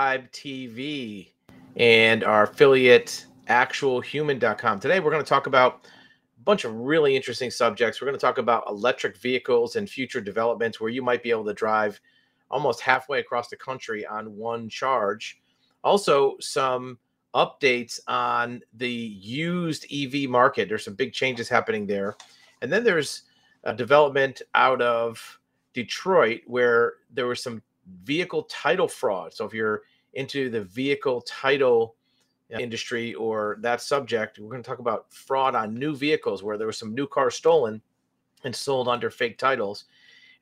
TV and our affiliate actualhuman.com. Today we're going to talk about a bunch of really interesting subjects. We're going to talk about electric vehicles and future developments where you might be able to drive almost halfway across the country on one charge. Also, some updates on the used EV market. There's some big changes happening there. And then there's a development out of Detroit where there was some vehicle title fraud. So if you're into the vehicle title industry or that subject, we're going to talk about fraud on new vehicles where there was some new cars stolen and sold under fake titles.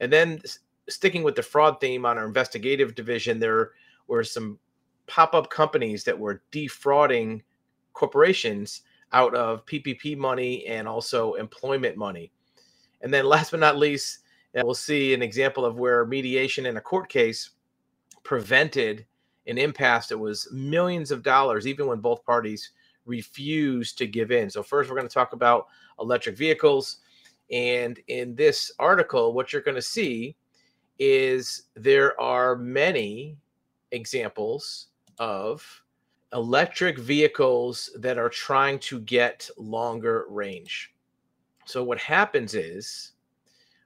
And then sticking with the fraud theme on our investigative division, there were some pop-up companies that were defrauding corporations out of PPP money and also employment money. And then last but not least, we'll see an example of where mediation in a court case prevented an impasse that was millions of dollars, even when both parties refused to give in. So, first, we're going to talk about electric vehicles. And in this article, what you're going to see is there are many examples of electric vehicles that are trying to get longer range. So, what happens is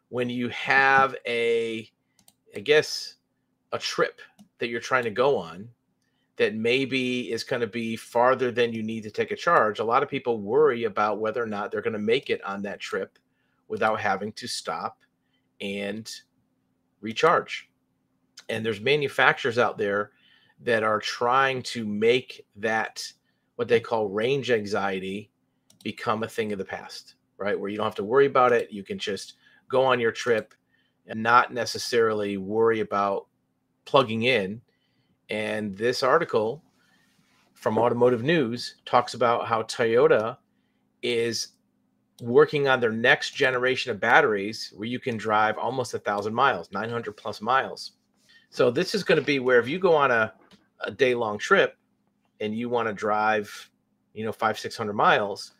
when you have a, I guess, a trip that you're trying to go on that maybe is going to be farther than you need to take a charge, a lot of people worry about whether or not they're going to make it on that trip without having to stop and recharge. And there's manufacturers out there that are trying to make that what they call range anxiety become a thing of the past, right? Where you don't have to worry about it. You can just go on your trip and not necessarily worry about plugging in. And this article from Automotive News talks about how Toyota is working on their next generation of batteries where you can drive almost a thousand miles, 900 plus miles. So this is going to be where if you go on a, a day long trip and you want to drive, you know, five, 600 miles,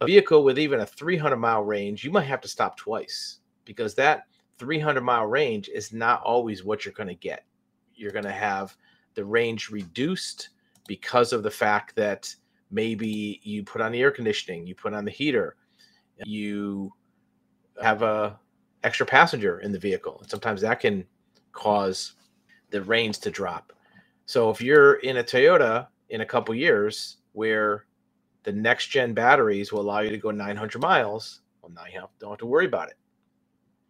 a vehicle with even a 300 mile range, you might have to stop twice because that 300 mile range is not always what you're going to get you're going to have the range reduced because of the fact that maybe you put on the air conditioning, you put on the heater, you have a extra passenger in the vehicle, and sometimes that can cause the range to drop. So if you're in a Toyota in a couple years where the next gen batteries will allow you to go 900 miles, well now you don't have to worry about it.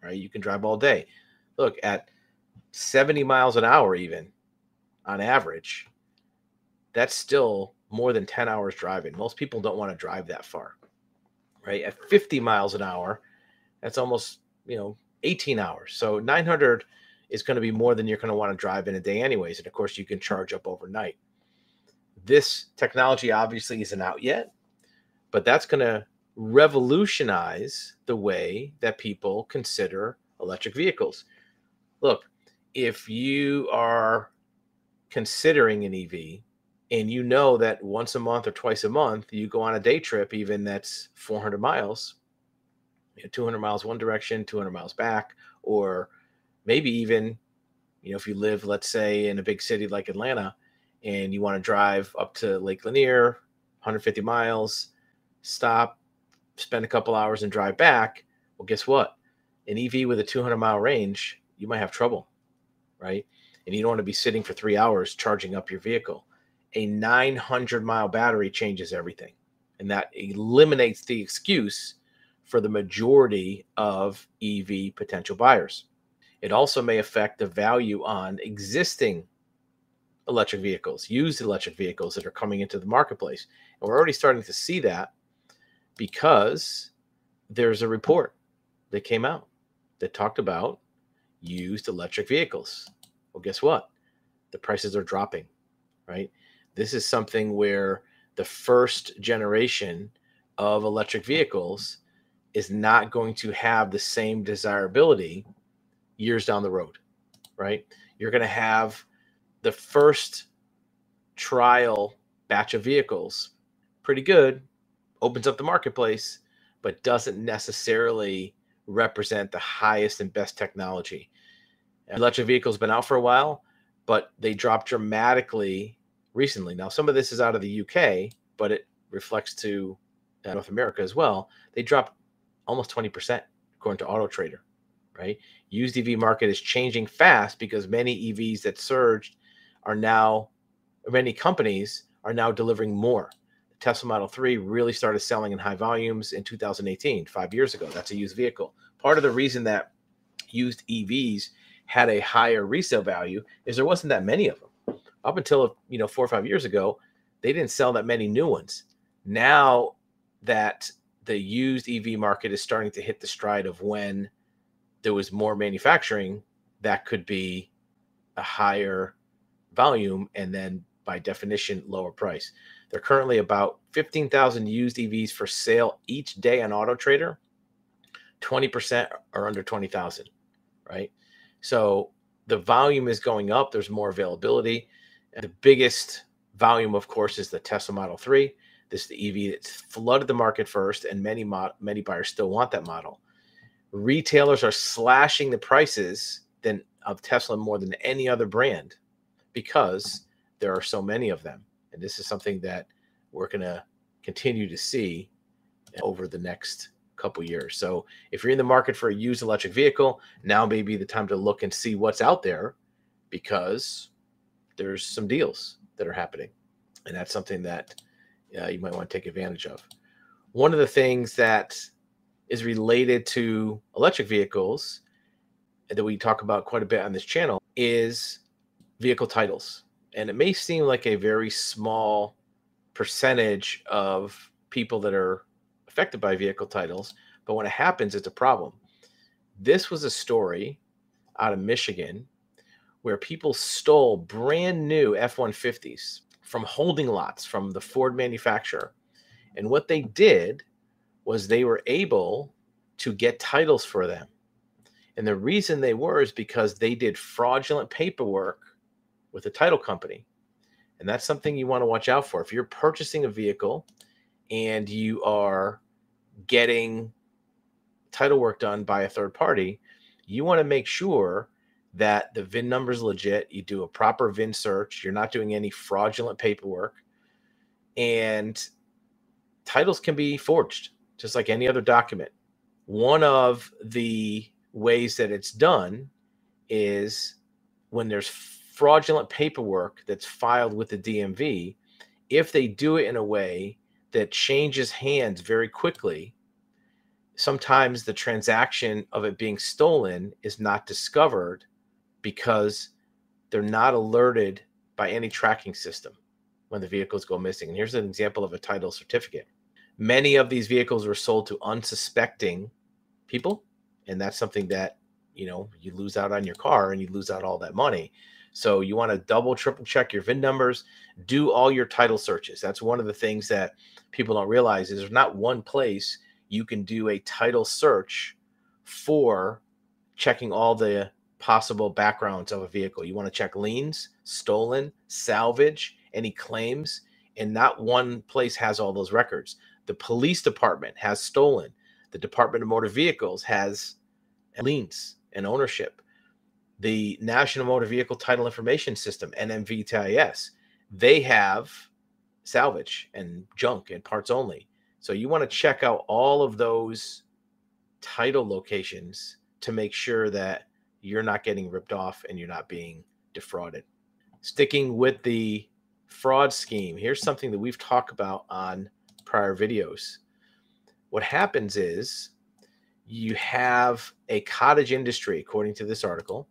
Right? You can drive all day. Look at 70 miles an hour, even on average, that's still more than 10 hours driving. Most people don't want to drive that far, right? At 50 miles an hour, that's almost, you know, 18 hours. So 900 is going to be more than you're going to want to drive in a day, anyways. And of course, you can charge up overnight. This technology obviously isn't out yet, but that's going to revolutionize the way that people consider electric vehicles. Look, if you are considering an EV and you know that once a month or twice a month you go on a day trip, even that's 400 miles, you know, 200 miles one direction, 200 miles back, or maybe even, you know, if you live, let's say, in a big city like Atlanta and you want to drive up to Lake Lanier, 150 miles, stop, spend a couple hours and drive back. Well, guess what? An EV with a 200 mile range, you might have trouble right? And you don't want to be sitting for three hours charging up your vehicle. A 900 mile battery changes everything. And that eliminates the excuse for the majority of EV potential buyers. It also may affect the value on existing electric vehicles, used electric vehicles that are coming into the marketplace. And we're already starting to see that because there's a report that came out that talked about used electric vehicles. Well, guess what? The prices are dropping, right? This is something where the first generation of electric vehicles is not going to have the same desirability years down the road, right? You're going to have the first trial batch of vehicles pretty good, opens up the marketplace, but doesn't necessarily represent the highest and best technology. Electric vehicles been out for a while, but they dropped dramatically recently. Now, some of this is out of the UK, but it reflects to uh, North America as well. They dropped almost 20%, according to Auto Trader, right? Used EV market is changing fast because many EVs that surged are now, many companies are now delivering more. Tesla Model 3 really started selling in high volumes in 2018, five years ago. That's a used vehicle. Part of the reason that used EVs had a higher resale value is there wasn't that many of them. Up until you know four or five years ago, they didn't sell that many new ones. Now that the used EV market is starting to hit the stride of when there was more manufacturing, that could be a higher volume and then by definition lower price. There are currently about 15,000 used EVs for sale each day on Auto Trader. 20% are under 20,000, right? So the volume is going up. There's more availability. The biggest volume, of course, is the Tesla Model 3. This is the EV that's flooded the market first, and many many buyers still want that model. Retailers are slashing the prices than of Tesla more than any other brand because there are so many of them. And this is something that we're going to continue to see over the next couple years. So if you're in the market for a used electric vehicle, now may be the time to look and see what's out there because there's some deals that are happening. And that's something that uh, you might want to take advantage of. One of the things that is related to electric vehicles that we talk about quite a bit on this channel is vehicle titles. And it may seem like a very small percentage of people that are affected by vehicle titles, but when it happens, it's a problem. This was a story out of Michigan where people stole brand new F 150s from holding lots from the Ford manufacturer. And what they did was they were able to get titles for them. And the reason they were is because they did fraudulent paperwork with a title company. And that's something you want to watch out for. If you're purchasing a vehicle and you are getting title work done by a third party, you want to make sure that the VIN number is legit. You do a proper VIN search. You're not doing any fraudulent paperwork. And titles can be forged just like any other document. One of the ways that it's done is when there's fraudulent paperwork that's filed with the DMV, if they do it in a way that changes hands very quickly, sometimes the transaction of it being stolen is not discovered because they're not alerted by any tracking system when the vehicles go missing. And here's an example of a title certificate. Many of these vehicles were sold to unsuspecting people, and that's something that you know you lose out on your car and you lose out all that money. So you want to double, triple check your VIN numbers, do all your title searches. That's one of the things that people don't realize is there's not one place you can do a title search for checking all the possible backgrounds of a vehicle. You want to check liens, stolen, salvage, any claims, and not one place has all those records. The police department has stolen. The Department of Motor Vehicles has liens and ownership the National Motor Vehicle Title Information System, NMVTIS, they have salvage and junk and parts only. So you want to check out all of those title locations to make sure that you're not getting ripped off and you're not being defrauded. Sticking with the fraud scheme, here's something that we've talked about on prior videos. What happens is you have a cottage industry, according to this article,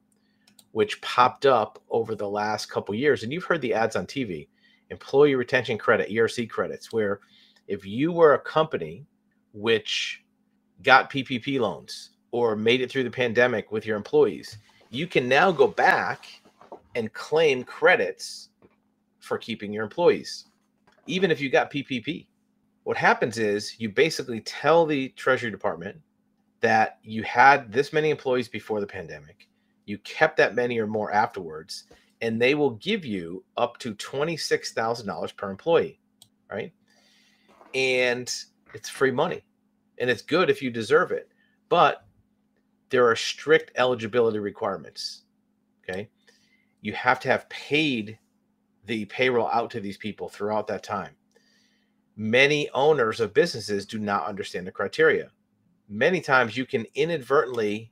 which popped up over the last couple years. And you've heard the ads on TV employee retention credit, ERC credits, where if you were a company which got PPP loans or made it through the pandemic with your employees, you can now go back and claim credits for keeping your employees, even if you got PPP. What happens is you basically tell the Treasury Department that you had this many employees before the pandemic you kept that many or more afterwards, and they will give you up to $26,000 per employee, right? And it's free money. And it's good if you deserve it. But there are strict eligibility requirements. Okay. you have to have paid the payroll out to these people throughout that time. Many owners of businesses do not understand the criteria. Many times you can inadvertently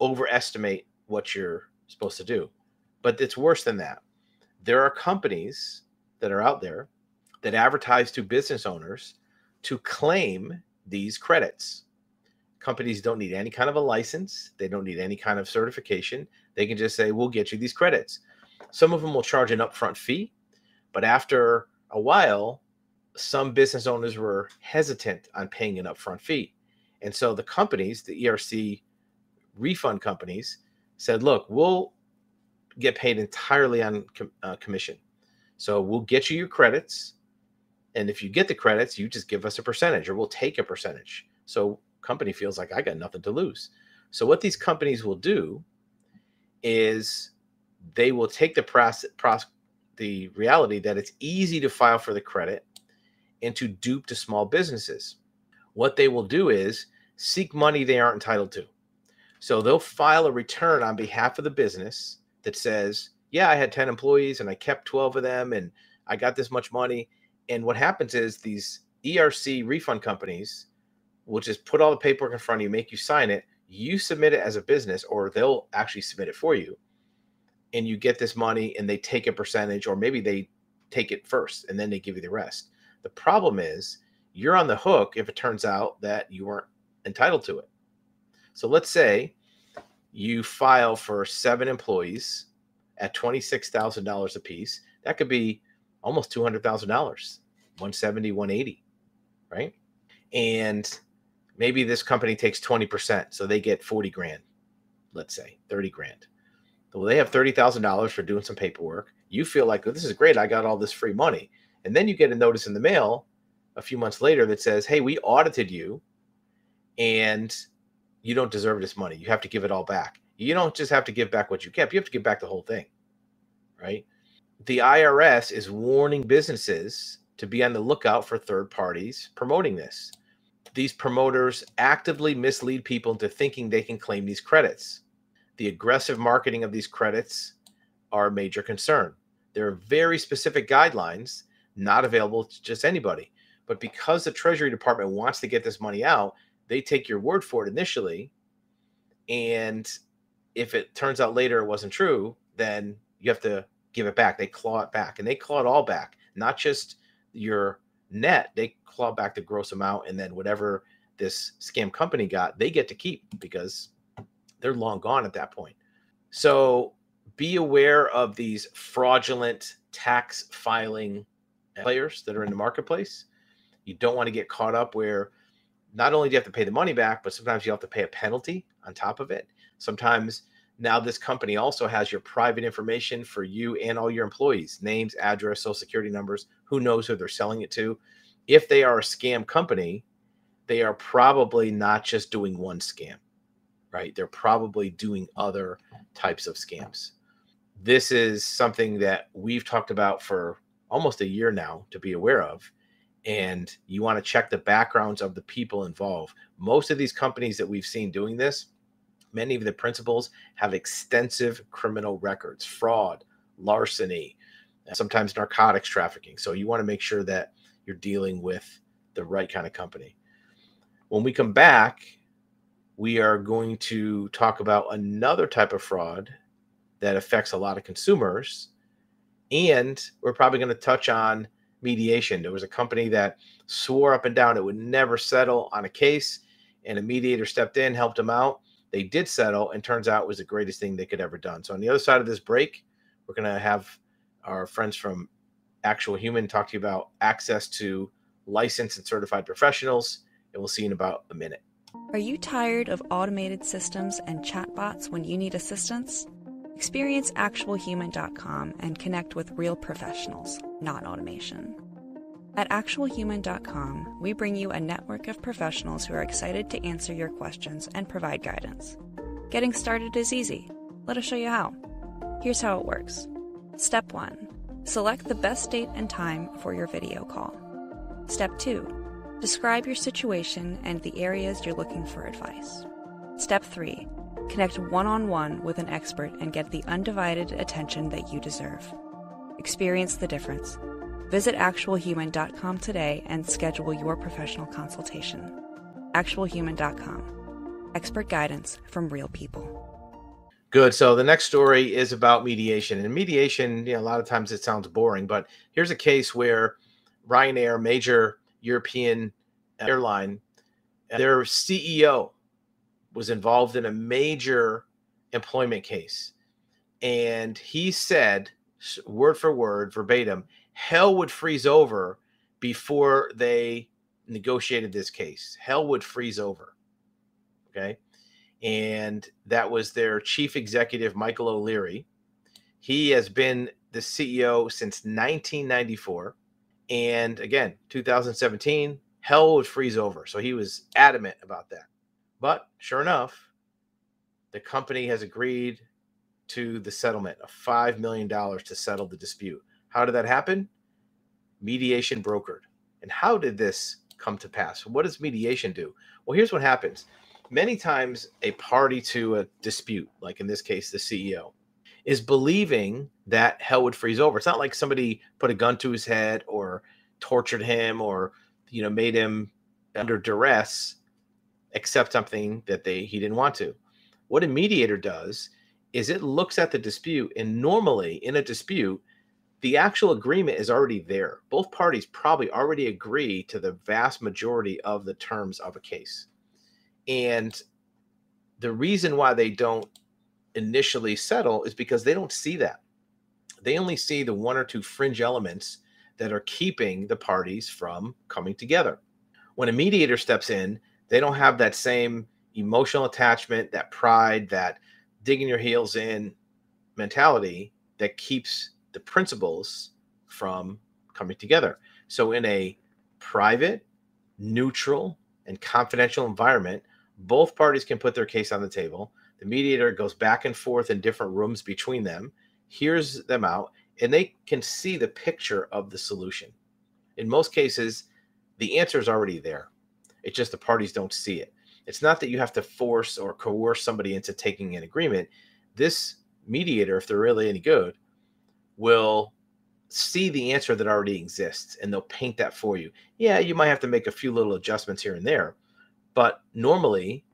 overestimate what you're supposed to do. But it's worse than that. There are companies that are out there that advertise to business owners to claim these credits. Companies don't need any kind of a license, they don't need any kind of certification. They can just say, We'll get you these credits. Some of them will charge an upfront fee, but after a while, some business owners were hesitant on paying an upfront fee. And so the companies, the ERC refund companies, said, Look, we'll get paid entirely on com- uh, commission. So we'll get you your credits. And if you get the credits, you just give us a percentage or we'll take a percentage. So company feels like I got nothing to lose. So what these companies will do is they will take the process, the reality that it's easy to file for the credit and to dupe to small businesses. What they will do is seek money they aren't entitled to. So they'll file a return on behalf of the business that says, yeah, I had 10 employees and I kept 12 of them and I got this much money. And what happens is these ERC refund companies will just put all the paperwork in front of you, make you sign it. You submit it as a business, or they'll actually submit it for you. And you get this money and they take a percentage, or maybe they take it first and then they give you the rest. The problem is you're on the hook if it turns out that you weren't entitled to it. So let's say you file for seven employees at $26,000 a piece. That could be almost $200,000, 170, 180, right? And maybe this company takes 20%, so they get 40 grand, let's say 30 grand. Well, they have $30,000 for doing some paperwork. You feel like, this is great. I got all this free money. And then you get a notice in the mail a few months later that says, hey, we audited you and you don't deserve this money. You have to give it all back. You don't just have to give back what you kept, you have to give back the whole thing, right? The IRS is warning businesses to be on the lookout for third parties promoting this. These promoters actively mislead people into thinking they can claim these credits. The aggressive marketing of these credits are a major concern. There are very specific guidelines not available to just anybody. But because the Treasury Department wants to get this money out, they take your word for it initially. And if it turns out later it wasn't true, then you have to give it back. They claw it back and they claw it all back, not just your net, they claw back the gross amount. And then whatever this scam company got, they get to keep because they're long gone at that point. So be aware of these fraudulent tax filing players that are in the marketplace. You don't want to get caught up where not only do you have to pay the money back, but sometimes you have to pay a penalty on top of it. Sometimes now this company also has your private information for you and all your employees names, address, social security numbers. Who knows who they're selling it to? If they are a scam company, they are probably not just doing one scam, right? They're probably doing other types of scams. This is something that we've talked about for almost a year now to be aware of and you want to check the backgrounds of the people involved. Most of these companies that we've seen doing this, many of the principals have extensive criminal records, fraud, larceny, sometimes narcotics trafficking. So you want to make sure that you're dealing with the right kind of company. When we come back, we are going to talk about another type of fraud that affects a lot of consumers. And we're probably going to touch on mediation. There was a company that swore up and down it would never settle on a case, and a mediator stepped in, helped them out. They did settle, and turns out it was the greatest thing they could ever done. So on the other side of this break, we're going to have our friends from Actual Human talk to you about access to licensed and certified professionals, and we'll see you in about a minute. Are you tired of automated systems and chatbots when you need assistance? Experience actualhuman.com and connect with real professionals, not automation. At actualhuman.com, we bring you a network of professionals who are excited to answer your questions and provide guidance. Getting started is easy. Let us show you how. Here's how it works Step 1 Select the best date and time for your video call. Step 2 Describe your situation and the areas you're looking for advice. Step 3 Connect one on one with an expert and get the undivided attention that you deserve. Experience the difference. Visit actualhuman.com today and schedule your professional consultation. Actualhuman.com. Expert guidance from real people. Good. So the next story is about mediation. And mediation, you know, a lot of times it sounds boring, but here's a case where Ryanair, major European airline, their CEO was involved in a major employment case. And he said, word for word, verbatim, hell would freeze over before they negotiated this case. Hell would freeze over. Okay. And that was their chief executive, Michael O'Leary. He has been the CEO since 1994. And again, 2017, hell would freeze over. So he was adamant about that. But sure enough, the company has agreed to the settlement of $5 million to settle the dispute. How did that happen? Mediation brokered. And how did this come to pass? What does mediation do? Well, here's what happens. Many times, a party to a dispute, like in this case, the CEO, is believing that hell would freeze over. It's not like somebody put a gun to his head or tortured him or you know made him under duress accept something that they he didn't want to. What a mediator does is it looks at the dispute and normally in a dispute the actual agreement is already there. Both parties probably already agree to the vast majority of the terms of a case. And the reason why they don't initially settle is because they don't see that. They only see the one or two fringe elements that are keeping the parties from coming together. When a mediator steps in, they don't have that same emotional attachment, that pride, that digging your heels in mentality that keeps the principals from coming together. So, in a private, neutral, and confidential environment, both parties can put their case on the table. The mediator goes back and forth in different rooms between them, hears them out, and they can see the picture of the solution. In most cases, the answer is already there. It's just the parties don't see it. It's not that you have to force or coerce somebody into taking an agreement. This mediator, if they're really any good, will see the answer that already exists and they'll paint that for you. Yeah, you might have to make a few little adjustments here and there, but normally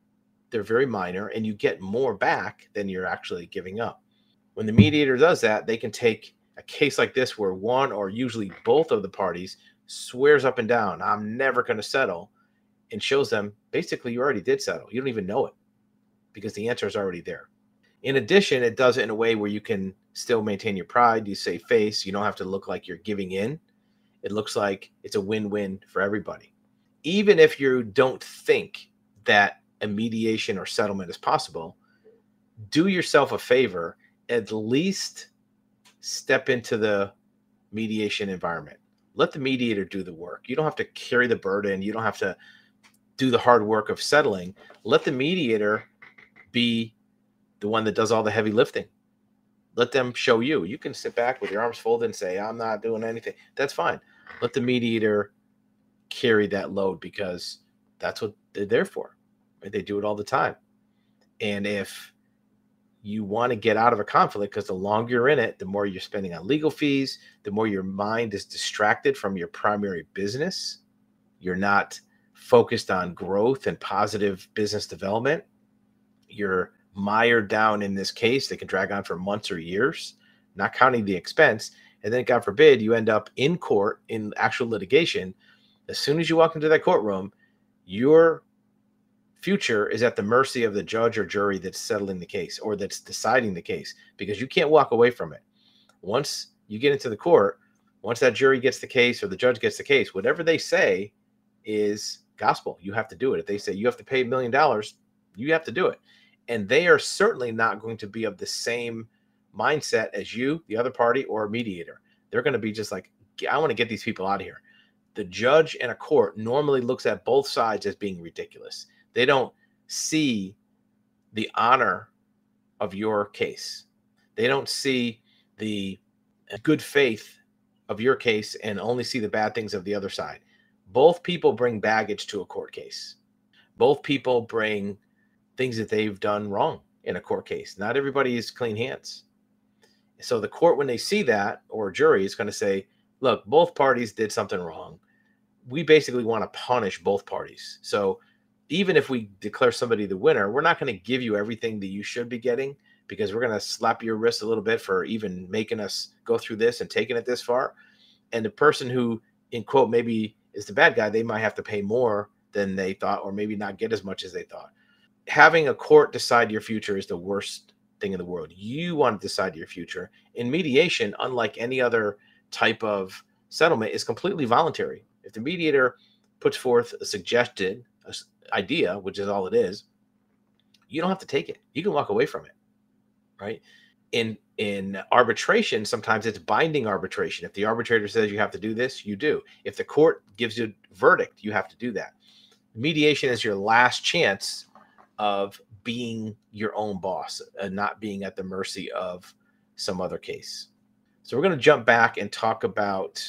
they're very minor and you get more back than you're actually giving up. When the mediator does that, they can take a case like this where one or usually both of the parties swears up and down, I'm never going to settle and shows them basically you already did settle. You don't even know it because the answer is already there. In addition, it does it in a way where you can still maintain your pride. You say face. You don't have to look like you're giving in. It looks like it's a win win for everybody. Even if you don't think that a mediation or settlement is possible, do yourself a favor, at least step into the mediation environment. Let the mediator do the work. You don't have to carry the burden. You don't have to do the hard work of settling. Let the mediator be the one that does all the heavy lifting. Let them show you. You can sit back with your arms folded and say, I'm not doing anything. That's fine. Let the mediator carry that load because that's what they're there for. Right? They do it all the time. And if you want to get out of a conflict, because the longer you're in it, the more you're spending on legal fees, the more your mind is distracted from your primary business. You're not focused on growth and positive business development, you're mired down in this case that can drag on for months or years, not counting the expense. And then, God forbid, you end up in court in actual litigation. As soon as you walk into that courtroom, your future is at the mercy of the judge or jury that's settling the case or that's deciding the case because you can't walk away from it. Once you get into the court, once that jury gets the case or the judge gets the case, whatever they say is gospel. You have to do it. If they say you have to pay a million dollars, you have to do it. And they are certainly not going to be of the same mindset as you, the other party, or a mediator. They're going to be just like, I want to get these people out of here. The judge in a court normally looks at both sides as being ridiculous. They don't see the honor of your case. They don't see the good faith of your case and only see the bad things of the other side both people bring baggage to a court case. Both people bring things that they've done wrong in a court case. Not everybody is clean hands. So the court, when they see that, or jury is going to say, look, both parties did something wrong. We basically want to punish both parties. So even if we declare somebody the winner, we're not going to give you everything that you should be getting because we're going to slap your wrist a little bit for even making us go through this and taking it this far. And the person who, in quote, maybe is the bad guy, they might have to pay more than they thought, or maybe not get as much as they thought. Having a court decide your future is the worst thing in the world. You want to decide your future. In mediation, unlike any other type of settlement, is completely voluntary. If the mediator puts forth a suggested idea, which is all it is, you don't have to take it. You can walk away from it. Right? In in arbitration, sometimes it's binding arbitration. If the arbitrator says you have to do this, you do. If the court gives you a verdict, you have to do that. Mediation is your last chance of being your own boss and not being at the mercy of some other case. So we're going to jump back and talk about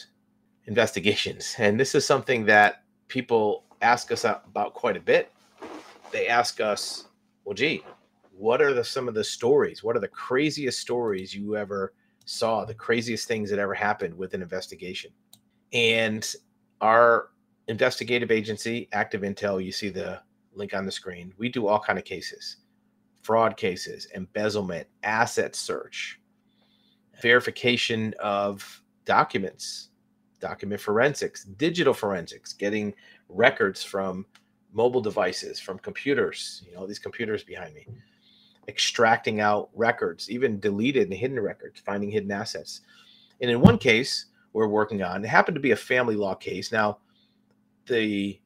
investigations. And this is something that people ask us about quite a bit. They ask us, well, gee, what are the, some of the stories? What are the craziest stories you ever saw? The craziest things that ever happened with an investigation? And our investigative agency, Active Intel, you see the link on the screen. We do all kind of cases, fraud cases, embezzlement, asset search, verification of documents, document forensics, digital forensics, getting records from mobile devices, from computers, you know, these computers behind me, extracting out records, even deleted and hidden records, finding hidden assets. And in one case we're working on, it happened to be a family law case. Now, the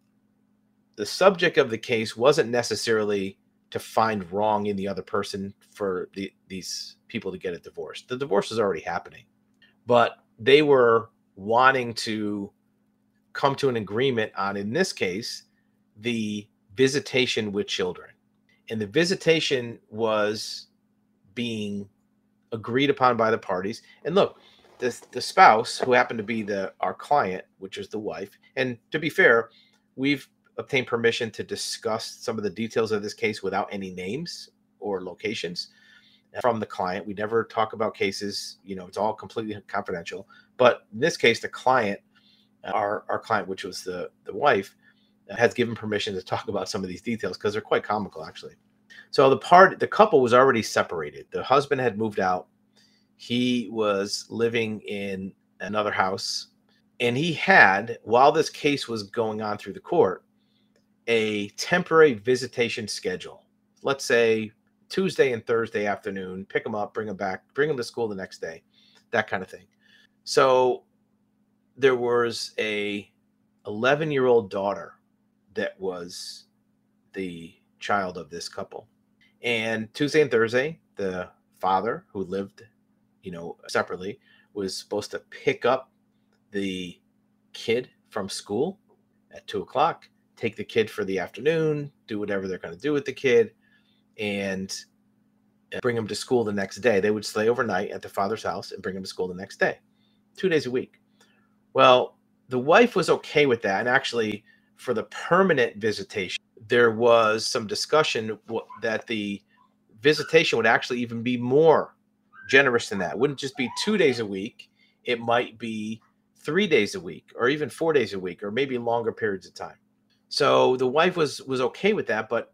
the subject of the case wasn't necessarily to find wrong in the other person for the, these people to get a divorce. The divorce is already happening, but they were wanting to come to an agreement on, in this case, the visitation with children. And the visitation was being agreed upon by the parties. And look, the, the spouse, who happened to be the our client, which is the wife, and to be fair, we've obtained permission to discuss some of the details of this case without any names or locations from the client. We never talk about cases, you know, it's all completely confidential. But in this case, the client our our client, which was the the wife, has given permission to talk about some of these details because they're quite comical, actually. So the part the couple was already separated. The husband had moved out. He was living in another house, and he had, while this case was going on through the court, a temporary visitation schedule. Let's say Tuesday and Thursday afternoon, pick them up, bring them back, bring them to school the next day, that kind of thing. So there was a 11 year old daughter that was the child of this couple. And Tuesday and Thursday, the father who lived, you know, separately was supposed to pick up the kid from school at two o'clock, take the kid for the afternoon, do whatever they're going to do with the kid, and uh, bring him to school the next day. They would stay overnight at the father's house and bring him to school the next day, two days a week. Well, the wife was okay with that. And actually, for the permanent visitation, there was some discussion that the visitation would actually even be more generous than that. It wouldn't just be two days a week, it might be three days a week, or even four days a week, or maybe longer periods of time. So the wife was was okay with that, but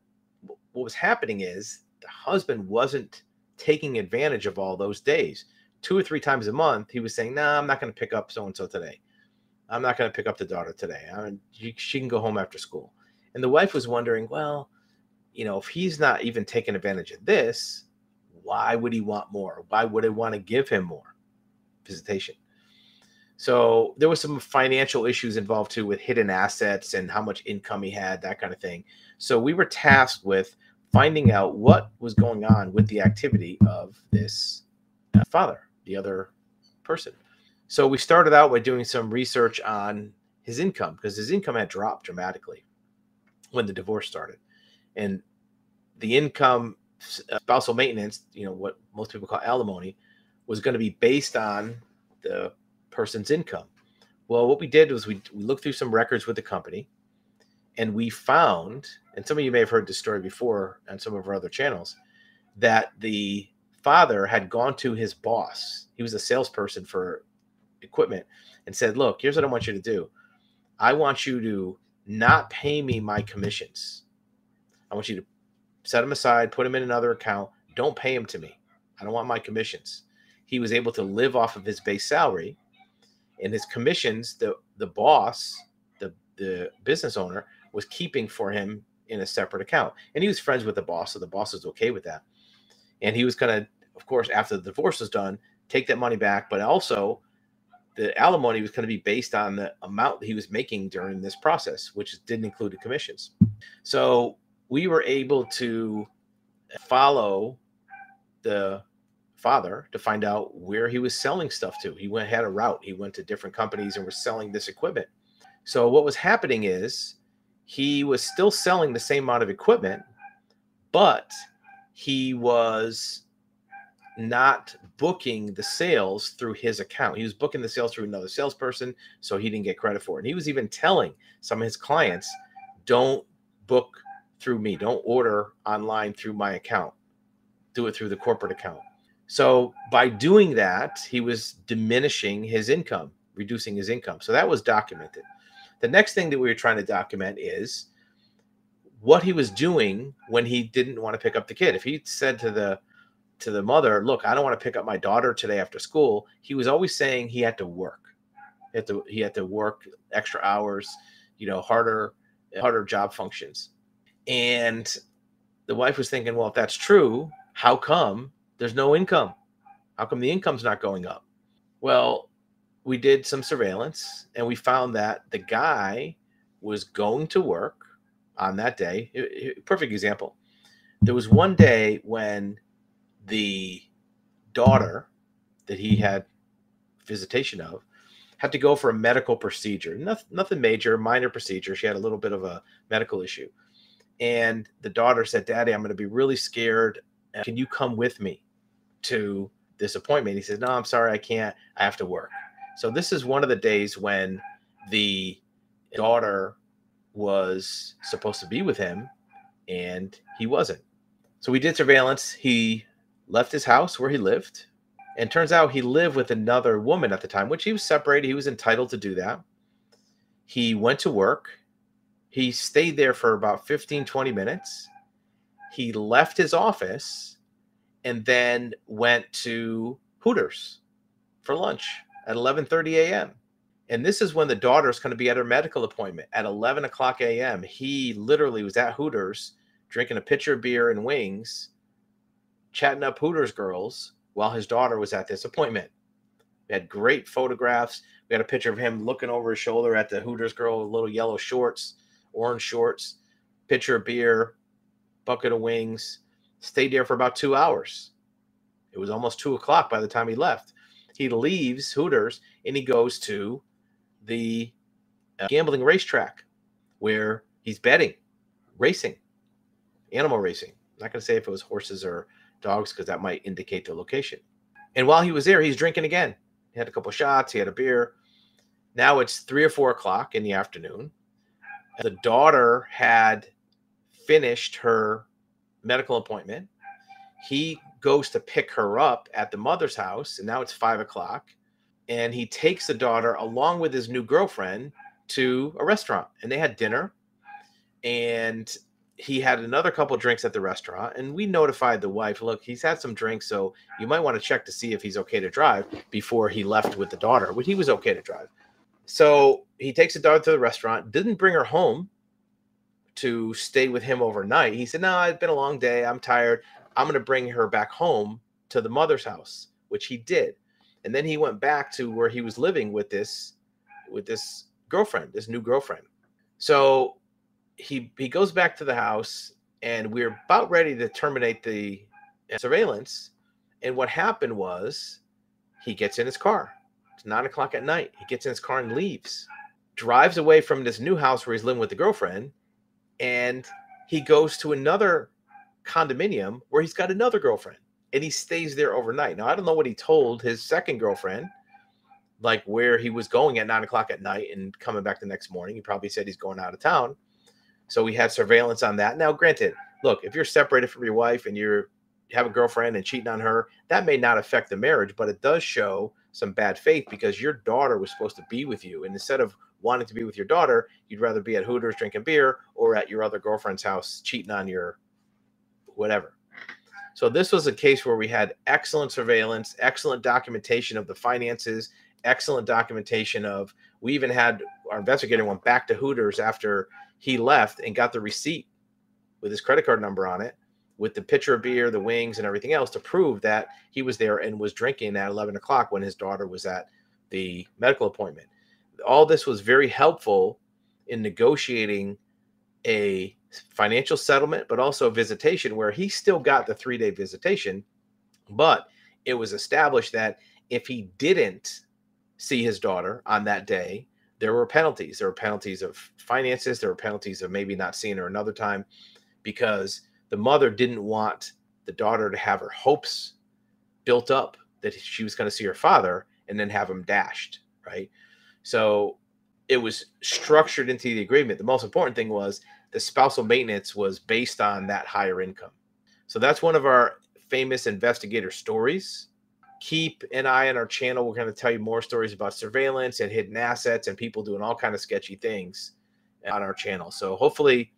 what was happening is the husband wasn't taking advantage of all those days. Two or three times a month, he was saying, "Nah, I'm not going to pick up so and so today." I'm not going to pick up the daughter today. I mean, she, can go home after school. And the wife was wondering, well, you know, if he's not even taking advantage of this, why would he want more? Why would I want to give him more visitation? So there was some financial issues involved too with hidden assets and how much income he had, that kind of thing. So we were tasked with finding out what was going on with the activity of this uh, father, the other person. So we started out by doing some research on his income because his income had dropped dramatically when the divorce started. And the income, uh, spousal maintenance, you know, what most people call alimony, was going to be based on the person's income. Well, what we did was we, we looked through some records with the company and we found, and some of you may have heard this story before on some of our other channels, that the father had gone to his boss. He was a salesperson for equipment and said, Look, here's what I want you to do. I want you to not pay me my commissions. I want you to set them aside, put them in another account. Don't pay them to me. I don't want my commissions. He was able to live off of his base salary and his commissions, the the boss, the the business owner, was keeping for him in a separate account. And he was friends with the boss, so the boss was okay with that. And he was gonna, of course, after the divorce was done, take that money back, but also the alimony was going to be based on the amount he was making during this process, which didn't include the commissions. So we were able to follow the father to find out where he was selling stuff to. He went had a route. He went to different companies and was selling this equipment. So what was happening is he was still selling the same amount of equipment, but he was not booking the sales through his account. He was booking the sales through another salesperson, so he didn't get credit for it. And he was even telling some of his clients, don't book through me, don't order online through my account, do it through the corporate account. So by doing that, he was diminishing his income, reducing his income. So that was documented. The next thing that we were trying to document is what he was doing when he didn't want to pick up the kid. If he said to the to the mother, "Look, I don't want to pick up my daughter today after school," he was always saying he had to work. He had to he had to work extra hours, you know, harder harder job functions. And the wife was thinking, "Well, if that's true, how come there's no income? How come the income's not going up? Well, we did some surveillance and we found that the guy was going to work on that day. Perfect example. There was one day when the daughter that he had visitation of had to go for a medical procedure. Nothing, nothing major, minor procedure. She had a little bit of a medical issue. And the daughter said, Daddy, I'm going to be really scared. Can you come with me? to this appointment. He says, No, I'm sorry, I can't. I have to work. So this is one of the days when the daughter was supposed to be with him and he wasn't. So we did surveillance. He left his house where he lived. And turns out he lived with another woman at the time, which he was separated. He was entitled to do that. He went to work. He stayed there for about 15, 20 minutes. He left his office and then went to Hooters for lunch at 11:30 a.m. And this is when the daughter's going to be at her medical appointment at 11 o'clock a.m. He literally was at Hooters drinking a pitcher of beer and wings, chatting up Hooters girls while his daughter was at this appointment. We had great photographs. We had a picture of him looking over his shoulder at the Hooters girl with little yellow shorts, orange shorts, pitcher of beer, bucket of wings stayed there for about two hours. It was almost two o'clock by the time he left. He leaves Hooters and he goes to the uh, gambling racetrack where he's betting, racing, animal racing. I'm not going to say if it was horses or dogs because that might indicate the location. And while he was there, he's drinking again. He had a couple shots, he had a beer. Now it's three or four o'clock in the afternoon. The daughter had finished her medical appointment. He goes to pick her up at the mother's house, and now it's five o'clock. And he takes the daughter along with his new girlfriend to a restaurant, and they had dinner. And he had another couple drinks at the restaurant, and we notified the wife, look, he's had some drinks, so you might want to check to see if he's okay to drive before he left with the daughter, but he was okay to drive. So he takes the daughter to the restaurant, didn't bring her home to stay with him overnight. He said, No, it's been a long day. I'm tired. I'm going to bring her back home to the mother's house, which he did. And then he went back to where he was living with this with this girlfriend, this new girlfriend. So he he goes back to the house and we're about ready to terminate the uh, surveillance. And what happened was he gets in his car. It's nine o'clock at night. He gets in his car and leaves, drives away from this new house where he's living with the girlfriend, and he goes to another condominium where he's got another girlfriend and he stays there overnight. Now, I don't know what he told his second girlfriend, like where he was going at nine o'clock at night and coming back the next morning. He probably said he's going out of town. So we had surveillance on that. Now, granted, look, if you're separated from your wife and you're have a girlfriend and cheating on her, that may not affect the marriage, but it does show some bad faith because your daughter was supposed to be with you. And instead of wanting to be with your daughter, you'd rather be at Hooters drinking beer or at your other girlfriend's house cheating on your whatever. So this was a case where we had excellent surveillance, excellent documentation of the finances, excellent documentation of we even had our investigator went back to Hooters after he left and got the receipt with his credit card number on it with the pitcher of beer, the wings, and everything else to prove that he was there and was drinking at 11 o'clock when his daughter was at the medical appointment. All this was very helpful in negotiating a financial settlement, but also visitation where he still got the three day visitation. But it was established that if he didn't see his daughter on that day, there were penalties. There were penalties of finances. There were penalties of maybe not seeing her another time because the mother didn't want the daughter to have her hopes built up that she was going to see her father and then have him dashed, right? So it was structured into the agreement. The most important thing was the spousal maintenance was based on that higher income. So that's one of our famous investigator stories. Keep an eye on our channel. We're going to tell you more stories about surveillance and hidden assets and people doing all kind of sketchy things on our channel. So hopefully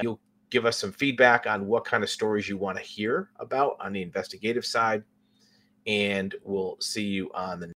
you'll give us some feedback on what kind of stories you want to hear about on the investigative side. And we'll see you on the